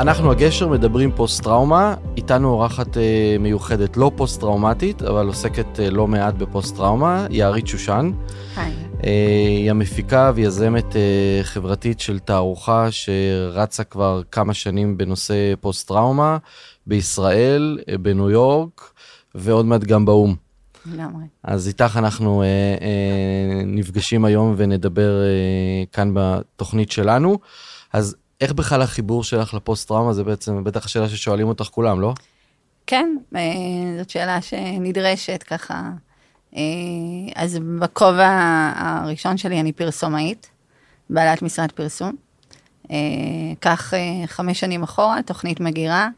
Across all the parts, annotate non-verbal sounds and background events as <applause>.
אנחנו הגשר מדברים פוסט טראומה, איתנו אורחת אה, מיוחדת לא פוסט טראומטית, אבל עוסקת אה, לא מעט בפוסט טראומה, יערית שושן. היי. אה, היא המפיקה ויזמת אה, חברתית של תערוכה שרצה כבר כמה שנים בנושא פוסט טראומה, בישראל, אה, בניו יורק, ועוד מעט גם באו"ם. לגמרי. אז איתך אנחנו אה, אה, נפגשים היום ונדבר אה, כאן בתוכנית שלנו. אז איך בכלל החיבור שלך לפוסט טראומה זה בעצם בטח השאלה ששואלים אותך כולם, לא? כן, אה, זאת שאלה שנדרשת ככה. אה, אז בכובע הראשון שלי אני פרסומאית, בעלת משרד פרסום. אה, כך חמש שנים אחורה, תוכנית מגירה,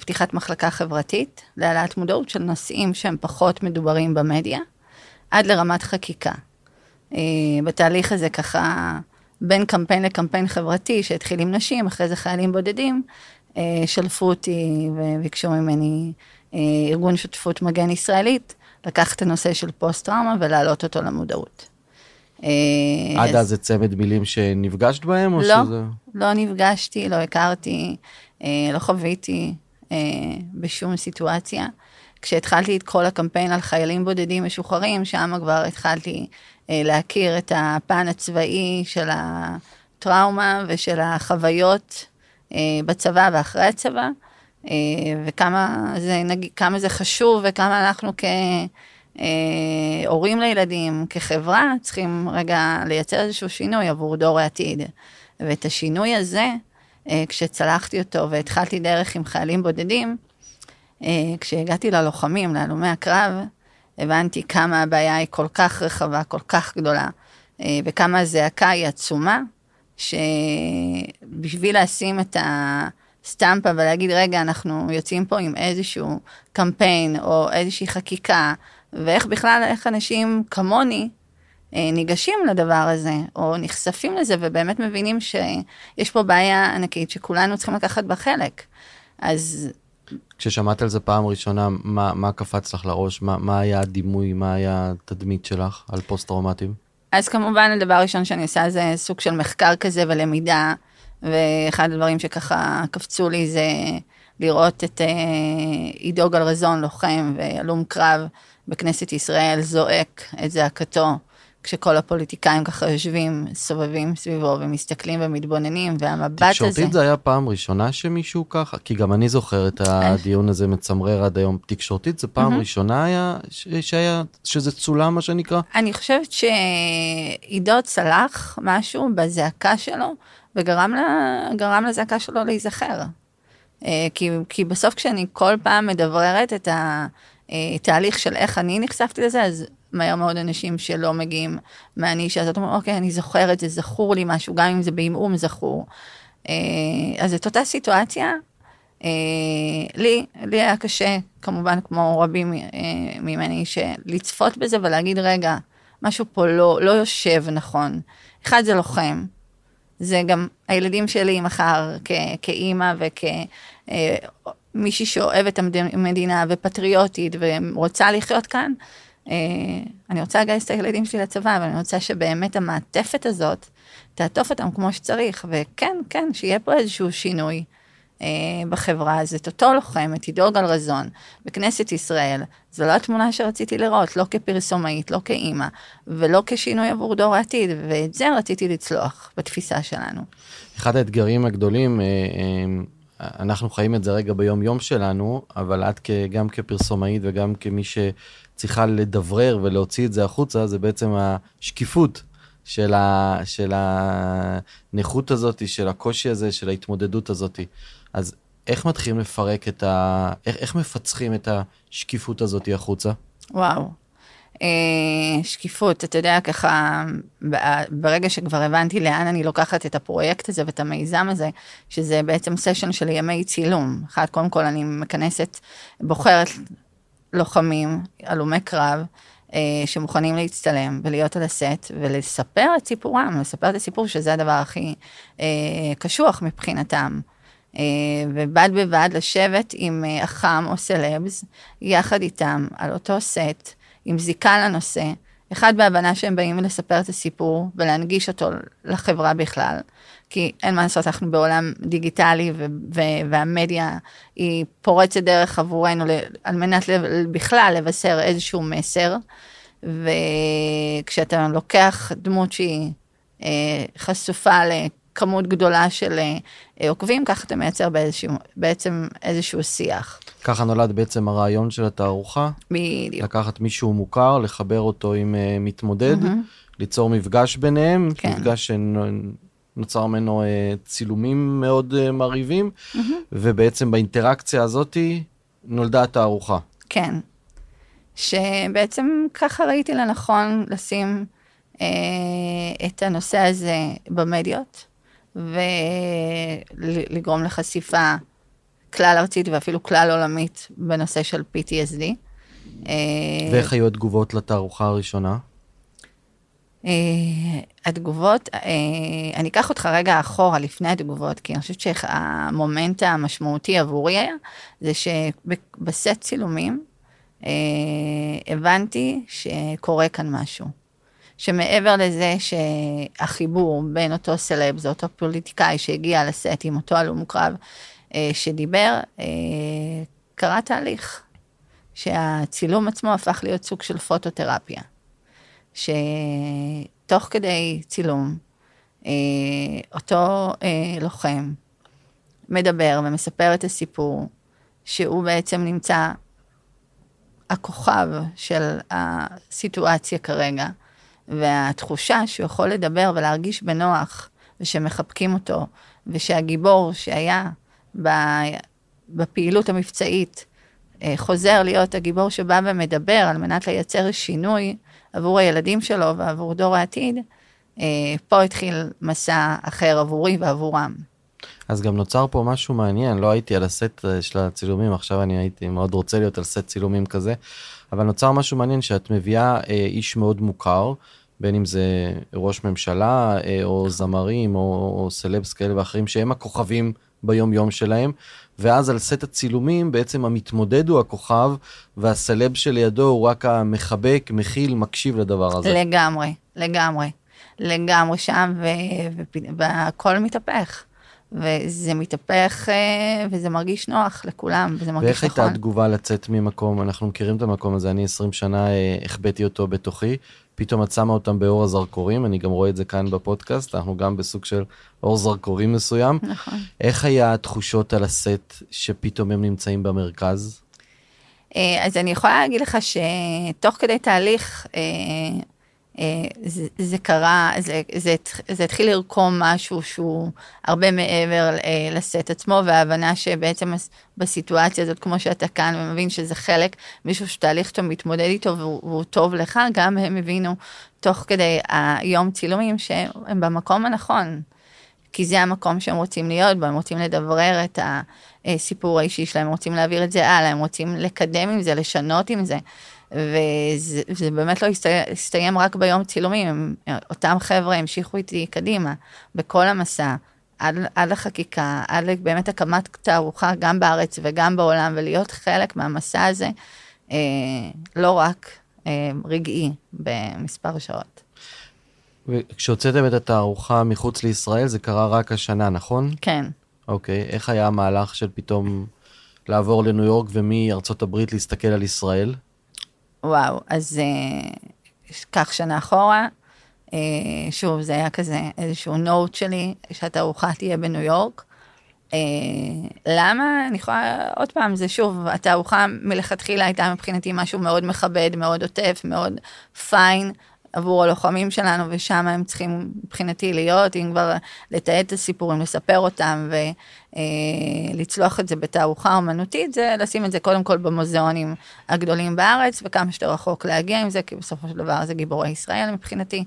פתיחת מחלקה חברתית להעלאת מודעות של נושאים שהם פחות מדוברים במדיה, עד לרמת חקיקה. בתהליך הזה ככה, בין קמפיין לקמפיין חברתי שהתחיל עם נשים, אחרי זה חיילים בודדים, אה, שלפו אותי וביקשו ממני אה, ארגון שותפות מגן ישראלית, לקחת את הנושא של פוסט-טראומה ולהעלות אותו למודעות. אה, עד אז זה צמד מילים שנפגשת בהם? לא, שזה... לא נפגשתי, לא הכרתי, לא חוויתי בשום סיטואציה. כשהתחלתי את כל הקמפיין על חיילים בודדים משוחררים, שם כבר התחלתי להכיר את הפן הצבאי של הטראומה ושל החוויות אה, בצבא ואחרי הצבא, אה, וכמה זה, נגיד, כמה זה חשוב וכמה אנחנו כהורים לילדים, כחברה, צריכים רגע לייצר איזשהו שינוי עבור דור העתיד. ואת השינוי הזה, אה, כשצלחתי אותו והתחלתי דרך עם חיילים בודדים, אה, כשהגעתי ללוחמים, להלומי הקרב, הבנתי כמה הבעיה היא כל כך רחבה, כל כך גדולה, אה, וכמה הזעקה היא עצומה, שבשביל לשים את הסטמפה ולהגיד, רגע, אנחנו יוצאים פה עם איזשהו קמפיין או איזושהי חקיקה, ואיך בכלל, איך אנשים כמוני אה, ניגשים לדבר הזה, או נחשפים לזה, ובאמת מבינים שיש פה בעיה ענקית שכולנו צריכים לקחת בה חלק. אז כששמעת על זה פעם ראשונה, מה, מה קפץ לך לראש? מה, מה היה הדימוי, מה היה התדמית שלך על פוסט טראומטיים? אז כמובן הדבר הראשון שאני עושה זה סוג של מחקר כזה ולמידה, ואחד הדברים שככה קפצו לי זה לראות את אה, עידו גלרזון, לוחם והלום קרב בכנסת ישראל, זועק את זעקתו, כשכל הפוליטיקאים ככה יושבים, סובבים סביבו ומסתכלים ומתבוננים, והמבט הזה... תקשורתית זה היה פעם ראשונה שמישהו ככה? כי גם אני זוכר את הדיון הזה מצמרר עד היום. תקשורתית זה פעם ראשונה היה, ש- שהיה, שזה צולם מה שנקרא? אני חושבת שעידו צלח משהו בזעקה שלו, וגרם לה, לזעקה שלו להיזכר. אה, כי, כי בסוף כשאני כל פעם מדבררת את התהליך של איך אני נחשפתי לזה, אז מהר מאוד אנשים שלא מגיעים מהנישה הזאת, אומרים, אוקיי, אני זוכרת, זה זכור לי משהו, גם אם זה בעמעום זכור. אה, אז את אותה סיטואציה, אה, לי, לי היה קשה, כמובן כמו רבים אה, ממני, לצפות בזה ולהגיד, רגע, משהו פה לא, לא יושב נכון. אחד זה לוחם, זה גם הילדים שלי מחר כאימא וכמישהי שאוהבת את המדינה ופטריוטית ורוצה לחיות כאן, אני רוצה לגייס את הילדים שלי לצבא, ואני רוצה שבאמת המעטפת הזאת תעטוף אותם כמו שצריך, וכן, כן, שיהיה פה איזשהו שינוי אה, בחברה, אז את אותו לוחם, את עידו גלרזון, בכנסת ישראל, זו לא התמונה שרציתי לראות, לא כפרסומאית, לא כאימא, ולא כשינוי עבור דור העתיד, ואת זה רציתי לצלוח בתפיסה שלנו. אחד האתגרים הגדולים, אה, אה, אנחנו חיים את זה רגע ביום יום שלנו, אבל את גם כפרסומאית וגם כמי שצריכה לדברר ולהוציא את זה החוצה, זה בעצם השקיפות של, ה, של הנכות הזאת, של הקושי הזה, של ההתמודדות הזאת. אז איך מתחילים לפרק את ה... איך, איך מפצחים את השקיפות הזאת החוצה? וואו. אה, שקיפות, אתה יודע, ככה, ברגע שכבר הבנתי לאן אני לוקחת את הפרויקט הזה ואת המיזם הזה, שזה בעצם סשן של ימי צילום. אחד, קודם כל אני מכנסת, בוחרת לוחמים, הלומי קרב, אה, שמוכנים להצטלם ולהיות על הסט ולספר את סיפורם, לספר את הסיפור שזה הדבר הכי אה, קשוח מבחינתם. ובד בבד לשבת עם אח"ם או סלבס, יחד איתם על אותו סט, עם זיקה לנושא, אחד בהבנה שהם באים לספר את הסיפור ולהנגיש אותו לחברה בכלל, כי אין מה לעשות, אנחנו בעולם דיגיטלי ו- ו- והמדיה היא פורצת דרך עבורנו ל- על מנת ל- בכלל לבשר איזשהו מסר. וכשאתה לוקח דמות שהיא אה, חשופה לכמות גדולה של אה, עוקבים, ככה אתה מייצר באיזשהו, בעצם איזשהו שיח. ככה נולד בעצם הרעיון של התערוכה, בדיוק. לקחת מישהו מוכר, לחבר אותו עם אה, מתמודד, מהמם. ליצור מפגש ביניהם, כן. מפגש שנוצר ממנו אה, צילומים מאוד אה, מרהיבים, ובעצם באינטראקציה הזאתי נולדה התערוכה. כן. שבעצם ככה ראיתי לנכון לשים אה, את הנושא הזה במדיות, ולגרום לחשיפה כלל ארצית ואפילו כלל עולמית בנושא של PTSD. אה, ואיך היו התגובות לתערוכה הראשונה? אה, התגובות, אה, אני אקח אותך רגע אחורה לפני התגובות, כי אני חושבת שהמומנט המשמעותי עבורי היה, זה שבסט צילומים הבנתי שקורה כאן משהו. שמעבר לזה שהחיבור בין אותו סלב, זה אותו פוליטיקאי שהגיע לסט עם אותו הלום קרב אה, שדיבר, אה, קרה תהליך. שהצילום עצמו הפך להיות סוג של פוטותרפיה. שתוך כדי צילום, אה, אותו לוחם מדבר ומספר את הסיפור, שהוא בעצם נמצא הכוכב של הסיטואציה כרגע, והתחושה שהוא יכול לדבר ולהרגיש בנוח, ושמחבקים אותו, ושהגיבור שהיה בפעילות המבצעית, אה, חוזר להיות הגיבור שבא ומדבר על מנת לייצר שינוי עבור הילדים שלו ועבור דור העתיד, אה, פה התחיל מסע אחר עבורי ועבורם. אז גם נוצר פה משהו מעניין, לא הייתי על הסט אה, של הצילומים, עכשיו אני הייתי מאוד רוצה להיות על סט צילומים כזה, אבל נוצר משהו מעניין שאת מביאה אה, איש מאוד מוכר, בין אם זה ראש ממשלה אה, או זמרים או, או סלבס כאלה ואחרים שהם הכוכבים ביום יום שלהם, ואז על סט הצילומים בעצם המתמודד הוא הכוכב והסלב שלידו הוא רק המחבק, מכיל, מקשיב לדבר הזה. לגמרי, לגמרי, לגמרי שם, והכל מתהפך. וזה מתהפך אה, וזה מרגיש נוח לכולם, וזה מרגיש ואיך נכון. הייתה התגובה לצאת ממקום, אנחנו מכירים את המקום הזה, אני 20 שנה אה, החבאתי אותו בתוכי, פתאום את שמה אותם באור הזרקורים, אני גם רואה את זה כאן בפודקאסט, אנחנו גם בסוג של אור זרקורים מסוים. נכון. איך היה התחושות על הסט שפתאום הם נמצאים במרכז? אה, אז אני יכולה להגיד לך שתוך כדי תהליך, זה, זה קרה, זה, זה, זה התחיל לרקום משהו שהוא הרבה מעבר אה, לסט עצמו, וההבנה שבעצם בסיטואציה הזאת, כמו שאתה כאן ומבין שזה חלק, מישהו שתהליך שאתה מתמודד איתו והוא, והוא טוב לך, גם הם הבינו תוך כדי היום צילומים שהם במקום הנכון. כי זה המקום שהם רוצים להיות בו, הם רוצים לדברר את הסיפור האישי שלהם, הם רוצים להעביר את זה הלאה, הם רוצים לקדם עם זה, לשנות עם זה. וזה באמת לא הסתיים, הסתיים רק ביום צילומים, הם, אותם חבר'ה המשיכו איתי קדימה, בכל המסע, עד, עד לחקיקה, עד באמת הקמת תערוכה גם בארץ וגם בעולם, ולהיות חלק מהמסע הזה, אה, לא רק אה, רגעי במספר שעות. וכשהוצאתם את התערוכה מחוץ לישראל זה קרה רק השנה, נכון? כן. אוקיי, איך היה המהלך של פתאום לעבור לניו יורק ומארצות הברית להסתכל על ישראל? וואו, אז אה, כך שנה אחורה, אה, שוב, זה היה כזה איזשהו נוט שלי, שהתערוכה תהיה בניו יורק. אה, למה? אני יכולה, עוד פעם, זה שוב, התערוכה מלכתחילה הייתה מבחינתי משהו מאוד מכבד, מאוד עוטף, מאוד פיין. עבור הלוחמים שלנו, ושם הם צריכים מבחינתי להיות, אם כבר לתעד את הסיפורים, לספר אותם ולצלוח את זה בתערוכה אומנותית, זה לשים את זה קודם כל במוזיאונים הגדולים בארץ, וכמה שיותר רחוק להגיע עם זה, כי בסופו של דבר זה גיבורי ישראל מבחינתי.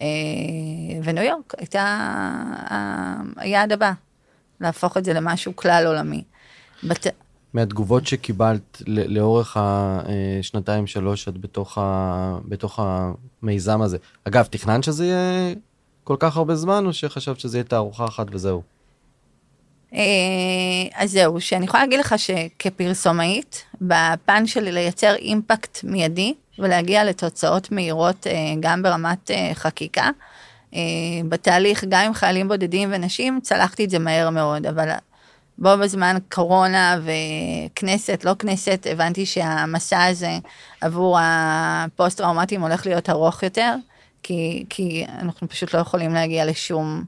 אה, וניו יורק הייתה היעד הבא, להפוך את זה למשהו כלל עולמי. בת... מהתגובות שקיבלת לאורך השנתיים שלוש את בתוך, ה... בתוך המיזם הזה. אגב, תכננת שזה יהיה כל כך הרבה זמן, או שחשבת שזה יהיה תערוכה אחת וזהו? אה, אז זהו, שאני יכולה להגיד לך שכפרסומאית, בפן שלי לייצר אימפקט מיידי ולהגיע לתוצאות מהירות אה, גם ברמת אה, חקיקה, בתהליך, גם עם חיילים בודדים ונשים, צלחתי את זה מהר מאוד, אבל בו בזמן קורונה וכנסת, לא כנסת, הבנתי שהמסע הזה עבור הפוסט-טראומטיים הולך להיות ארוך יותר, כי, כי אנחנו פשוט לא יכולים להגיע לשום,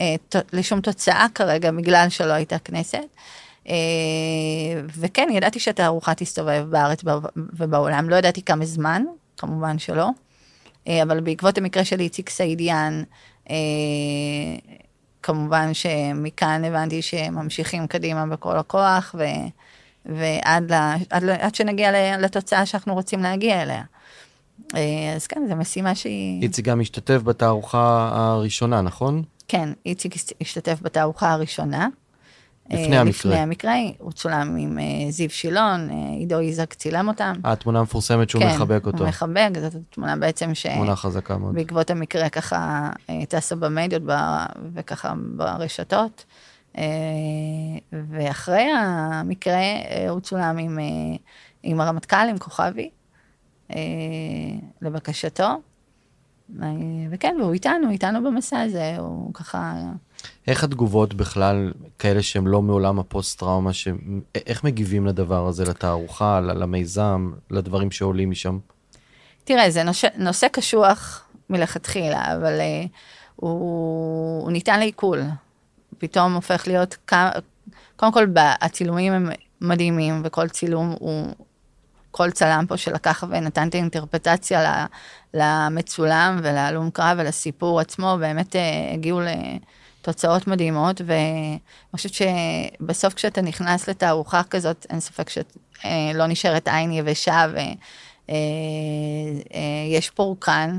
אה, לשום תוצאה כרגע, בגלל שלא הייתה כנסת. אה, וכן, ידעתי שהתערוכה תסתובב בארץ ובעולם, לא ידעתי כמה זמן, כמובן שלא, אה, אבל בעקבות המקרה של איציק סעידיאן, כמובן שמכאן הבנתי שממשיכים קדימה בכל הכוח, ו, ועד ל, עד, עד שנגיע לתוצאה שאנחנו רוצים להגיע אליה. אה, אז כן, זו משימה שהיא... איציק גם השתתף בתערוכה הראשונה, נכון? כן, איציק השתתף בתערוכה הראשונה. לפני המקרה. לפני המקרה, הוא צולם עם אה, זיו שילון, אה, עידו איזק צילם אותם. התמונה המפורסמת שהוא כן, מחבק אותו. כן, הוא מחבק, זאת תמונה בעצם ש... תמונה חזקה מאוד. בעקבות המקרה ככה טסה במדיות וככה ברשתות. ואחרי המקרה הוא צולם עם, עם הרמטכ"ל, עם כוכבי, לבקשתו. וכן, והוא איתנו, איתנו במסע הזה, הוא ככה... איך התגובות בכלל, כאלה שהם לא מעולם הפוסט-טראומה, ש... איך מגיבים לדבר הזה, לתערוכה, למיזם, לדברים שעולים משם? תראה, זה נושא, נושא קשוח מלכתחילה, אבל uh, הוא, הוא ניתן לעיכול. פתאום הופך להיות, קודם כל, הצילומים הם מדהימים, וכל צילום הוא כל צלם פה שלקח ונתן את האינטרפטציה למצולם ולהלום קרב ולסיפור עצמו, באמת אה, הגיעו לתוצאות מדהימות, ואני חושבת שבסוף כשאתה נכנס לתערוכה כזאת, אין ספק שלא נשארת עין יבשה ויש אה, פורקן.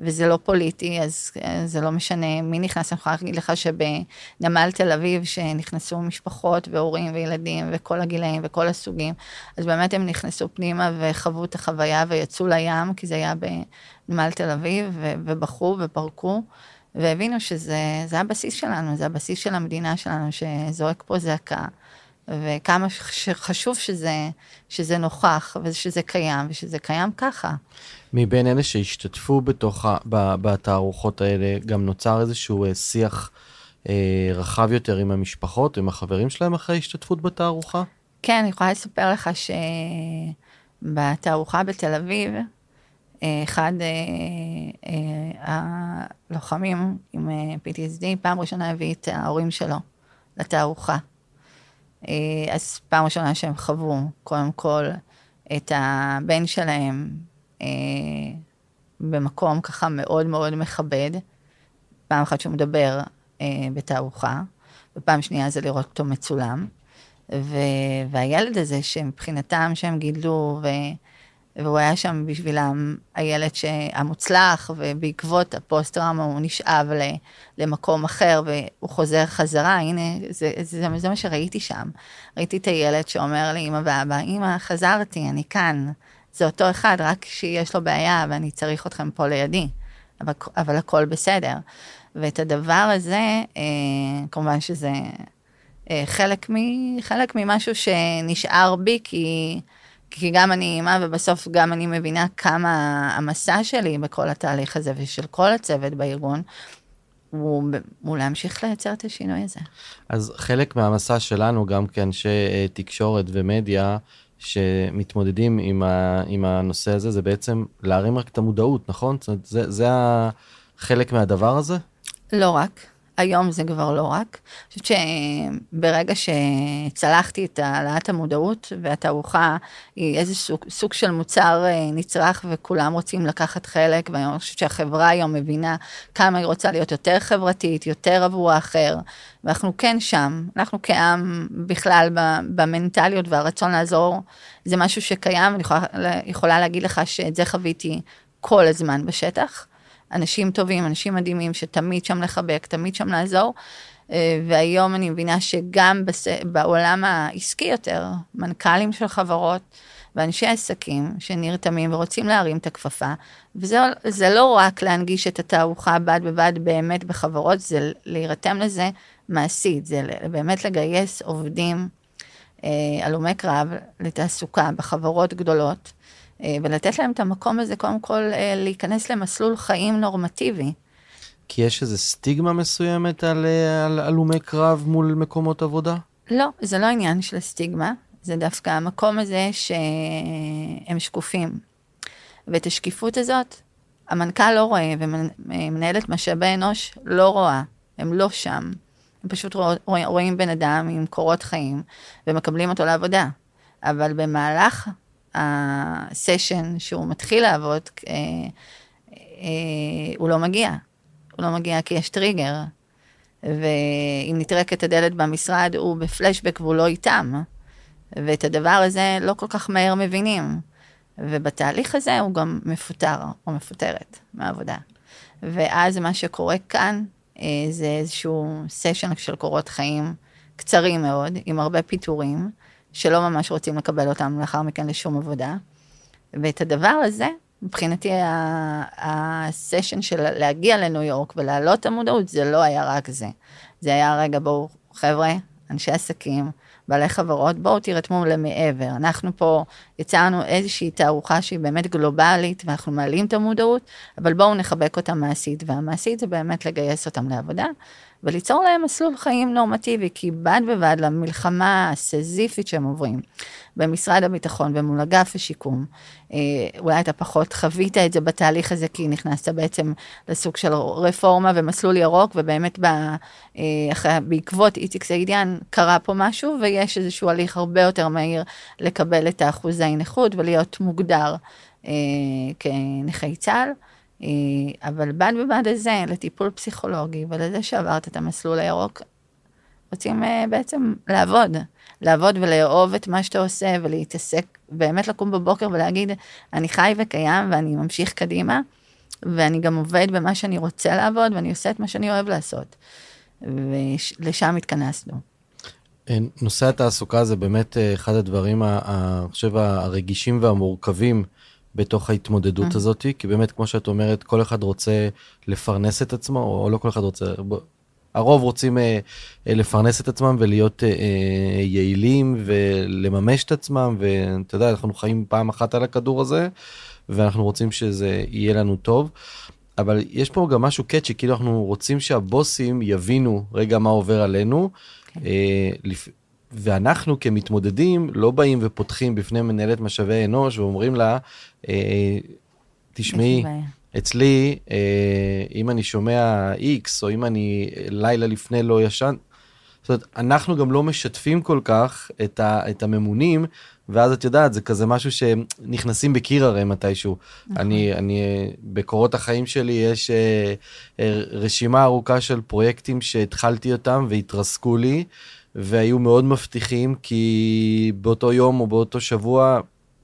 וזה לא פוליטי, אז זה לא משנה מי נכנס. אני יכולה להגיד לך שבנמל תל אביב, שנכנסו משפחות והורים וילדים וכל הגילאים וכל הסוגים, אז באמת הם נכנסו פנימה וחוו את החוויה ויצאו לים, כי זה היה בנמל תל אביב, ובכו ופרקו, והבינו שזה הבסיס שלנו, זה הבסיס של המדינה שלנו, שזועק פה זעקה. וכמה חשוב שזה, שזה נוכח ושזה קיים ושזה קיים ככה. מבין אלה שהשתתפו בתוך, בתערוכות האלה, גם נוצר איזשהו אה, שיח אה, רחב יותר עם המשפחות, עם החברים שלהם אחרי השתתפות בתערוכה? כן, אני יכולה לספר לך שבתערוכה בתל אביב, אה, אחד הלוחמים עם PTSD, פעם ראשונה הביא את ההורים שלו לתערוכה. אז פעם ראשונה שהם חוו, קודם כל, את הבן שלהם במקום ככה מאוד מאוד מכבד. פעם אחת שהוא מדבר אה, בתערוכה, ופעם שנייה זה לראות אותו מצולם. ו... והילד הזה, שמבחינתם שהם גידלו, ו... והוא היה שם בשבילם הילד המוצלח, ובעקבות הפוסט-טראומה הוא נשאב למקום אחר, והוא חוזר חזרה, הנה, זה, זה, זה מה שראיתי שם. ראיתי את הילד שאומר לאמא ואבא, אמא, חזרתי, אני כאן. זה אותו אחד, רק שיש לו בעיה ואני צריך אתכם פה לידי, אבל, אבל הכל בסדר. ואת הדבר הזה, אה, כמובן שזה אה, חלק, מ, חלק ממשהו שנשאר בי, כי... כי גם אני אימא, ובסוף גם אני מבינה כמה המסע שלי בכל התהליך הזה, ושל כל הצוות בארגון, הוא, הוא להמשיך לייצר את השינוי הזה. אז חלק מהמסע שלנו, גם כאנשי אה, תקשורת ומדיה, שמתמודדים עם, ה, עם הנושא הזה, זה בעצם להרים רק את המודעות, נכון? זאת אומרת, זה, זה חלק מהדבר הזה? לא רק. היום זה כבר לא רק. אני חושבת שברגע שצלחתי את העלאת המודעות והתערוכה היא איזה סוג, סוג של מוצר אה, נצרך וכולם רוצים לקחת חלק, ואני חושבת שהחברה היום מבינה כמה היא רוצה להיות יותר חברתית, יותר עבור האחר, ואנחנו כן שם, אנחנו כעם בכלל במנטליות והרצון לעזור, זה משהו שקיים, אני יכולה, יכולה להגיד לך שאת זה חוויתי כל הזמן בשטח. אנשים טובים, אנשים מדהימים, שתמיד שם לחבק, תמיד שם לעזור. אה, והיום אני מבינה שגם בס... בעולם העסקי יותר, מנכ"לים של חברות ואנשי עסקים שנרתמים ורוצים להרים את הכפפה, וזה לא רק להנגיש את התערוכה בד בבד באמת בחברות, זה להירתם לזה מעשית, זה באמת לגייס עובדים אה, הלומי קרב לתעסוקה בחברות גדולות. אה, ולתת להם את המקום הזה, קודם כל, אה, להיכנס למסלול חיים נורמטיבי. כי יש איזו סטיגמה מסוימת על, אה, על הלומי קרב מול מקומות עבודה? לא, זה לא עניין של סטיגמה, זה דווקא המקום הזה שהם שקופים. ואת השקיפות הזאת, המנכ"ל לא רואה, ומנהלת משאבי אנוש לא רואה, הם לא שם. הם פשוט רואים, רואים בן אדם עם קורות חיים ומקבלים אותו לעבודה. אבל במהלך הסשן שהוא מתחיל לעבוד, אה, אה, הוא לא מגיע. הוא לא מגיע כי יש טריגר. ואם נטרקת הדלת במשרד, הוא בפלשבק והוא לא איתם. ואת הדבר הזה לא כל כך מהר מבינים. ובתהליך הזה הוא גם מפוטר או מפוטרת מהעבודה. ואז מה שקורה כאן אה, זה איזשהו סשן של קורות חיים קצרים מאוד, עם הרבה פיטורים, שלא ממש רוצים לקבל אותם לאחר מכן לשום עבודה. ואת הדבר הזה, מבחינתי הסשן של להגיע לניו יורק ולהעלות את המודעות, זה לא היה רק זה. זה היה, רגע, בואו, חבר'ה, אנשי עסקים, בעלי חברות, בואו תירתמו למעבר. אנחנו פה יצרנו איזושהי תערוכה שהיא באמת גלובלית, ואנחנו מעלים את המודעות, אבל בואו נחבק אותה מעשית, והמעשית זה באמת לגייס אותם לעבודה, וליצור להם מסלול חיים נורמטיבי, כי בד בבד למלחמה הסזיפית שהם עוברים במשרד הביטחון ומול אגף השיקום, אה, אולי אתה פחות חווית את זה בתהליך הזה, כי נכנסת בעצם לסוג של רפורמה ומסלול ירוק, ובאמת ב, אה, בעקבות איציק סעידיאן קרה פה משהו, ויש איזשהו הליך הרבה יותר מהיר לקבל את האחוזי נכות ולהיות מוגדר אה, כנכי צה"ל. אה, אבל בד בבד הזה, לטיפול פסיכולוגי ולזה שעברת את המסלול הירוק, רוצים אה, בעצם לעבוד, לעבוד ולאהוב את מה שאתה עושה ולהתעסק, באמת לקום בבוקר ולהגיד, אני חי וקיים ואני ממשיך קדימה, ואני גם עובד במה שאני רוצה לעבוד ואני עושה את מה שאני אוהב לעשות. ולשם התכנסנו. אה, נושא התעסוקה זה באמת אחד הדברים, אני חושב, הרגישים והמורכבים בתוך ההתמודדות. הזאת, כי באמת, כמו שאת אומרת, כל אחד רוצה לפרנס את עצמו, או לא כל אחד רוצה, הרוב רוצים אה, אה, לפרנס את עצמם ולהיות אה, אה, יעילים ולממש את עצמם, ואתה יודע, אנחנו חיים פעם אחת על הכדור הזה, ואנחנו רוצים שזה יהיה לנו טוב. אבל יש פה גם משהו קאצ'י, כאילו אנחנו רוצים שהבוסים יבינו רגע מה עובר עלינו. כן. אה, לפ... ואנחנו כמתמודדים לא באים ופותחים בפני מנהלת משאבי אנוש ואומרים לה, אה, תשמעי, אצלי, אה, אם אני שומע X, או אם אני לילה לפני לא ישן, זאת אומרת, אנחנו גם לא משתפים כל כך את, ה, את הממונים, ואז את יודעת, זה כזה משהו שנכנסים בקיר הרי מתישהו. נכון. אני, אני, בקורות החיים שלי יש אה, אה, רשימה ארוכה של פרויקטים שהתחלתי אותם והתרסקו לי, והיו מאוד מבטיחים, כי באותו יום או באותו שבוע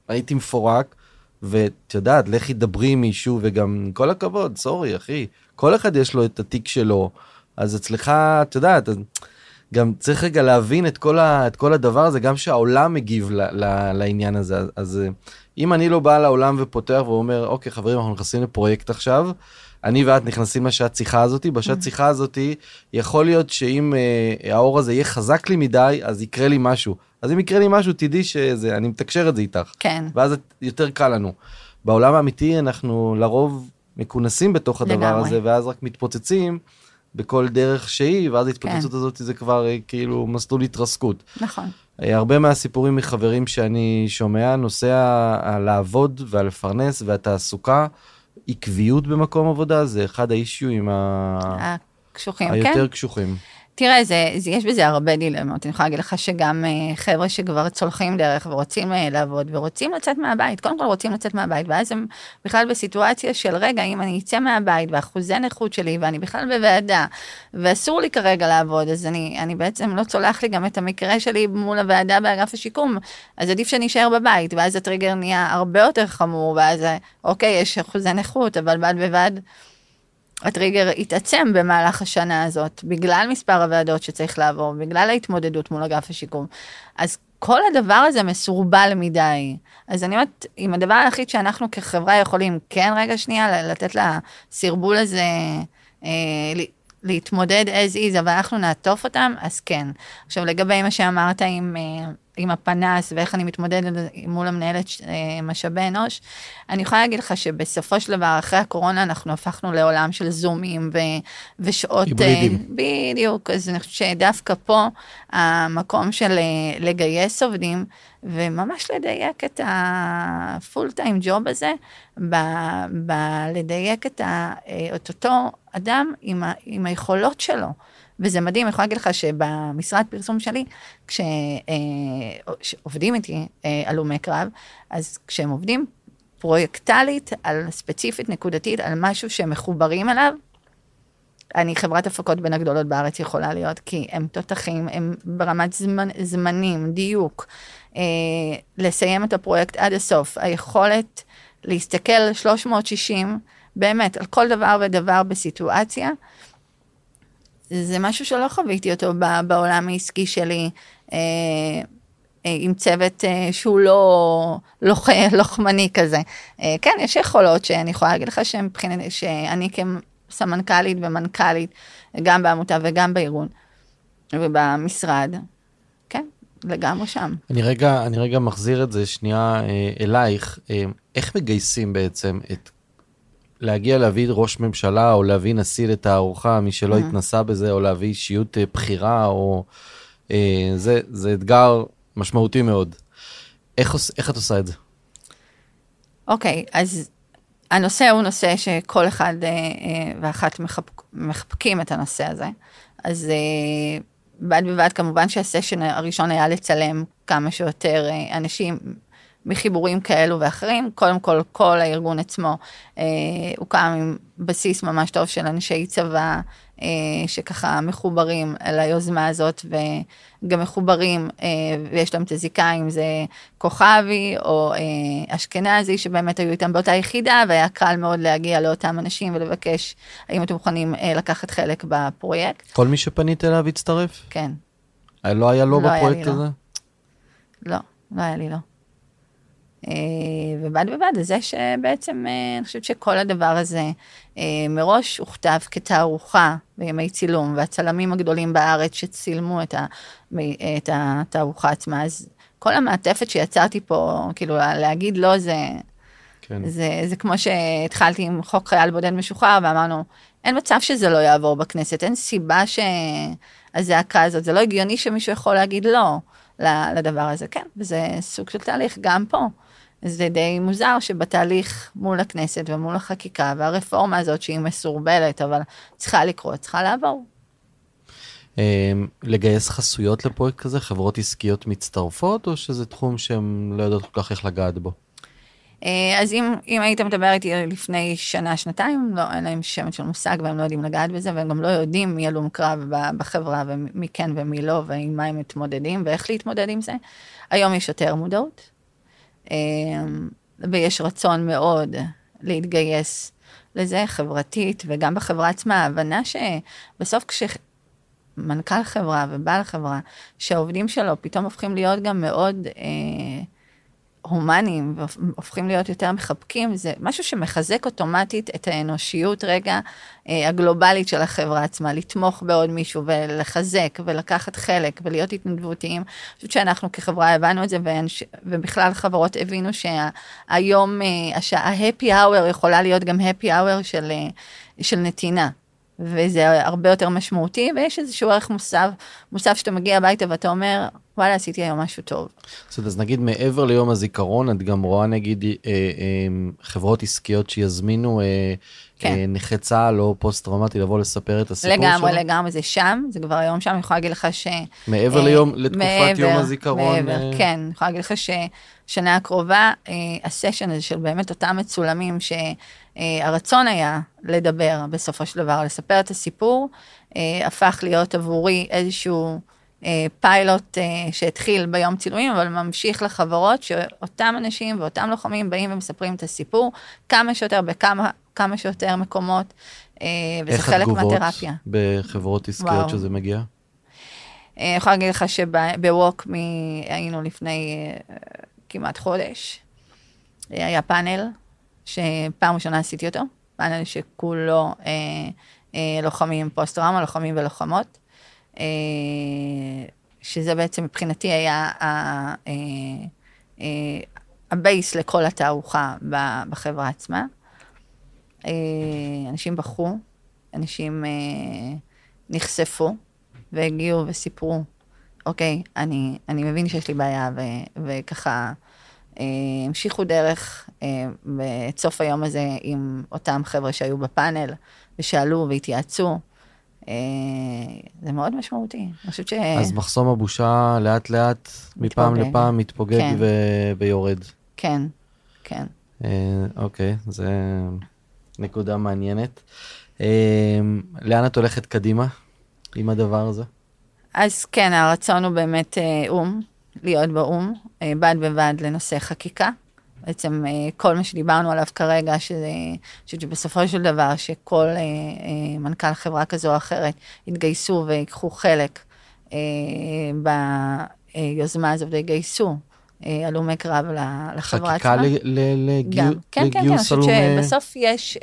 הייתי מפורק, ואת יודעת, לכי דברי עם מישהו, וגם כל הכבוד, סורי, אחי, כל אחד יש לו את התיק שלו, אז אצלך, את יודעת, גם צריך רגע להבין את כל, ה, את כל הדבר הזה, גם שהעולם מגיב ל, ל, לעניין הזה. אז אם אני לא בא לעולם ופותח ואומר, אוקיי, חברים, אנחנו נכנסים לפרויקט עכשיו, אני ואת נכנסים לשעת שיחה הזאתי, בשעת mm. שיחה הזאתי, יכול להיות שאם אה, האור הזה יהיה חזק לי מדי, אז יקרה לי משהו. אז אם יקרה לי משהו, תדעי שזה, אני מתקשר את זה איתך. כן. ואז יותר קל לנו. בעולם האמיתי אנחנו לרוב מכונסים בתוך הדבר לגמרי. הזה, ואז רק מתפוצצים בכל דרך שהיא, ואז ההתפוצצות כן. הזאת זה כבר אה, כאילו מסלול התרסקות. נכון. אה, הרבה מהסיפורים מחברים שאני שומע, נושא הלעבוד והלפרנס והתעסוקה, עקביות במקום עבודה, זה אחד האישיו ה... הקשוחים, היותר כן. היותר קשוחים. תראה, זה, זה, יש בזה הרבה דילמות. אני יכולה להגיד לך שגם uh, חבר'ה שכבר צולחים דרך ורוצים uh, לעבוד ורוצים לצאת מהבית, קודם כל רוצים לצאת מהבית, ואז הם בכלל בסיטואציה של רגע, אם אני אצא מהבית ואחוזי נכות שלי ואני בכלל בוועדה ואסור לי כרגע לעבוד, אז אני, אני בעצם לא צולח לי גם את המקרה שלי מול הוועדה באגף השיקום, אז עדיף שאני אשאר בבית, ואז הטריגר נהיה הרבה יותר חמור, ואז אוקיי, יש אחוזי נכות, אבל בד בבד... הטריגר התעצם במהלך השנה הזאת, בגלל מספר הוועדות שצריך לעבור, בגלל ההתמודדות מול אגף השיקום. אז כל הדבר הזה מסורבל מדי. אז אני אומרת, אם הדבר היחיד שאנחנו כחברה יכולים, כן, רגע שנייה, לתת לסרבול הזה, אה, להתמודד as is, אבל אנחנו נעטוף אותם, אז כן. עכשיו, לגבי מה שאמרת עם... אה, עם הפנס ואיך אני מתמודדת מול המנהלת אה, משאבי אנוש, אני יכולה להגיד לך שבסופו של דבר, אחרי הקורונה, אנחנו הפכנו לעולם של זומים ו, ושעות... היברידים. בדיוק, אז אני חושבת שדוווקא פה המקום של לגייס עובדים, וממש לדייק את הפול טיים ג'וב הזה, בלדייק את, ה, את אותו אדם עם, ה, עם היכולות שלו. וזה מדהים, אני יכולה להגיד לך שבמשרד פרסום שלי, כשעובדים איתי אה, הלומי קרב, אז כשהם עובדים פרויקטלית, על ספציפית, נקודתית, על משהו שהם מחוברים אליו, אני חברת הפקות בין הגדולות בארץ יכולה להיות, כי הם תותחים, הם ברמת זמנ, זמנים, דיוק, אה, לסיים את הפרויקט עד הסוף, היכולת להסתכל 360, באמת, על כל דבר ודבר בסיטואציה, זה משהו שלא חוויתי אותו בעולם העסקי שלי. אה, אה, עם צוות אה, שהוא לא לוח, <laughs> לוחמני כזה. כן, יש יכולות שאני יכולה להגיד לך שמבחינת, שאני כסמנכ"לית ומנכ"לית, גם בעמותה וגם בארגון ובמשרד, כן, לגמרי שם. אני רגע, אני רגע מחזיר את זה שנייה אלייך. איך מגייסים בעצם את להגיע להביא ראש ממשלה או להביא נשיא לתערוכה, מי שלא mm-hmm. התנסה בזה, או להביא אישיות אה, בכירה, או... אה, זה, זה אתגר משמעותי מאוד. איך, איך את עושה את זה? אוקיי, okay, אז הנושא הוא נושא שכל אחד אה, אה, ואחת מחבק, מחבקים את הנושא הזה. אז אה, בד בבד, כמובן שהסשן הראשון היה לצלם כמה שיותר אה, אנשים מחיבורים כאלו ואחרים. קודם כל, כל הארגון עצמו אה, הוקם עם בסיס ממש טוב של אנשי צבא, שככה מחוברים ליוזמה הזאת וגם מחוברים, אה, ויש להם את הזיקה, אם זה כוכבי או אה, אשכנזי, שבאמת היו איתם באותה יחידה, והיה קל מאוד להגיע לאותם אנשים ולבקש האם אתם מוכנים אה, לקחת חלק בפרויקט. כל מי שפנית אליו הצטרף? כן. לא היה לו לא בפרויקט היה הזה? לא. לא, לא היה לי לא. אה, ובד בבד זה שבעצם אה, אני חושבת שכל הדבר הזה אה, מראש הוכתב כתערוכה בימי צילום, והצלמים הגדולים בארץ שצילמו את, ה, את התערוכה עצמה, אז כל המעטפת שיצרתי פה, כאילו להגיד לא זה, כן. זה, זה כמו שהתחלתי עם חוק חייל בודד משוחרר ואמרנו, אין מצב שזה לא יעבור בכנסת, אין סיבה שהזעקה הזאת, זה לא הגיוני שמישהו יכול להגיד לא לדבר הזה, כן, וזה סוג של תהליך גם פה. זה די מוזר שבתהליך מול הכנסת ומול החקיקה והרפורמה הזאת שהיא מסורבלת, אבל צריכה לקרות, צריכה לעבור. אמ, לגייס חסויות לפרויקט כזה, חברות עסקיות מצטרפות, או שזה תחום שהן לא יודעות כל כך איך לגעת בו? אה, אז אם, אם היית מדבר איתי לפני שנה, שנתיים, לא, אין להם שמץ של מושג והם לא יודעים לגעת בזה, והם גם לא יודעים מי הלום קרב בחברה ומי כן ומי לא, ועם מה הם מתמודדים ואיך להתמודד עם זה. היום יש יותר מודעות, ויש רצון מאוד להתגייס לזה חברתית, וגם בחברה עצמה, ההבנה שבסוף כשמנכ"ל חברה ובעל חברה, שהעובדים שלו פתאום הופכים להיות גם מאוד... אה, הומניים והופכים להיות יותר מחבקים, זה משהו שמחזק אוטומטית את האנושיות רגע אה, הגלובלית של החברה עצמה, לתמוך בעוד מישהו ולחזק ולקחת חלק ולהיות התנדבותיים. אני חושבת שאנחנו כחברה הבנו את זה ואנש, ובכלל חברות הבינו שהיום, אה, ה-happy hour יכולה להיות גם happy hour של, אה, של נתינה. וזה הרבה יותר משמעותי, ויש איזשהו ערך מוסף, מוסף שאתה מגיע הביתה ואתה אומר, וואלה, עשיתי היום משהו טוב. זאת אז נגיד מעבר ליום הזיכרון, את גם רואה נגיד אה, אה, חברות עסקיות שיזמינו אה, כן. אה, נכה צה"ל או פוסט טראומטי לבוא לספר את הסיפור לגמרי, שלו? לגמרי, לגמרי, זה שם, זה כבר היום שם, אני יכולה להגיד לך ש... מעבר אה, ליום, לתקופת מעבר, יום הזיכרון? מעבר, אה... כן, אני יכולה להגיד לך ששנה הקרובה, הסשן הזה של באמת אותם מצולמים, שהרצון היה לדבר בסופו של דבר, לספר את הסיפור, הפך להיות עבורי איזשהו... אה, פיילוט אה, שהתחיל ביום צילומים, אבל ממשיך לחברות, שאותם אנשים ואותם לוחמים באים ומספרים את הסיפור כמה שיותר, בכמה כמה שיותר מקומות, אה, וזה חלק מהתרפיה. איך התגובות בחברות עסקיות וואו. שזה מגיע? אני יכולה להגיד לך שבווק היינו לפני כמעט חודש, היה פאנל, שפעם ראשונה עשיתי אותו, פאנל שכולו אה, אה, לוחמים פוסט-טראומה, לוחמים ולוחמות. אה, שזה בעצם מבחינתי היה ה base לכל התערוכה בחברה עצמה. אנשים בחרו, אנשים נחשפו והגיעו וסיפרו, אוקיי, אני, אני מבין שיש לי בעיה, ו, וככה אה, המשיכו דרך אה, את סוף היום הזה עם אותם חבר'ה שהיו בפאנל, ושאלו והתייעצו. אה, זה מאוד משמעותי. אני חושבת ש... אז מחסום הבושה לאט לאט, מפעם לפעם, מתפוגג כן. ו... ויורד. כן, כן. אה, אוקיי, זה נקודה מעניינת. אה, לאן את הולכת קדימה עם הדבר הזה? אז כן, הרצון הוא באמת אה, או"ם, להיות באו"ם, אה, בד בבד לנושא חקיקה. בעצם אה, כל מה שדיברנו עליו כרגע, שזה, שבסופו של דבר שכל אה, אה, מנכ"ל חברה כזו או אחרת יתגייסו ויקחו חלק ביוזמה הזו ויגייסו הלומי קרב לחברה עצמה. חקיקה לגיוס כן, כן, כן, אני חושבת שבסוף יש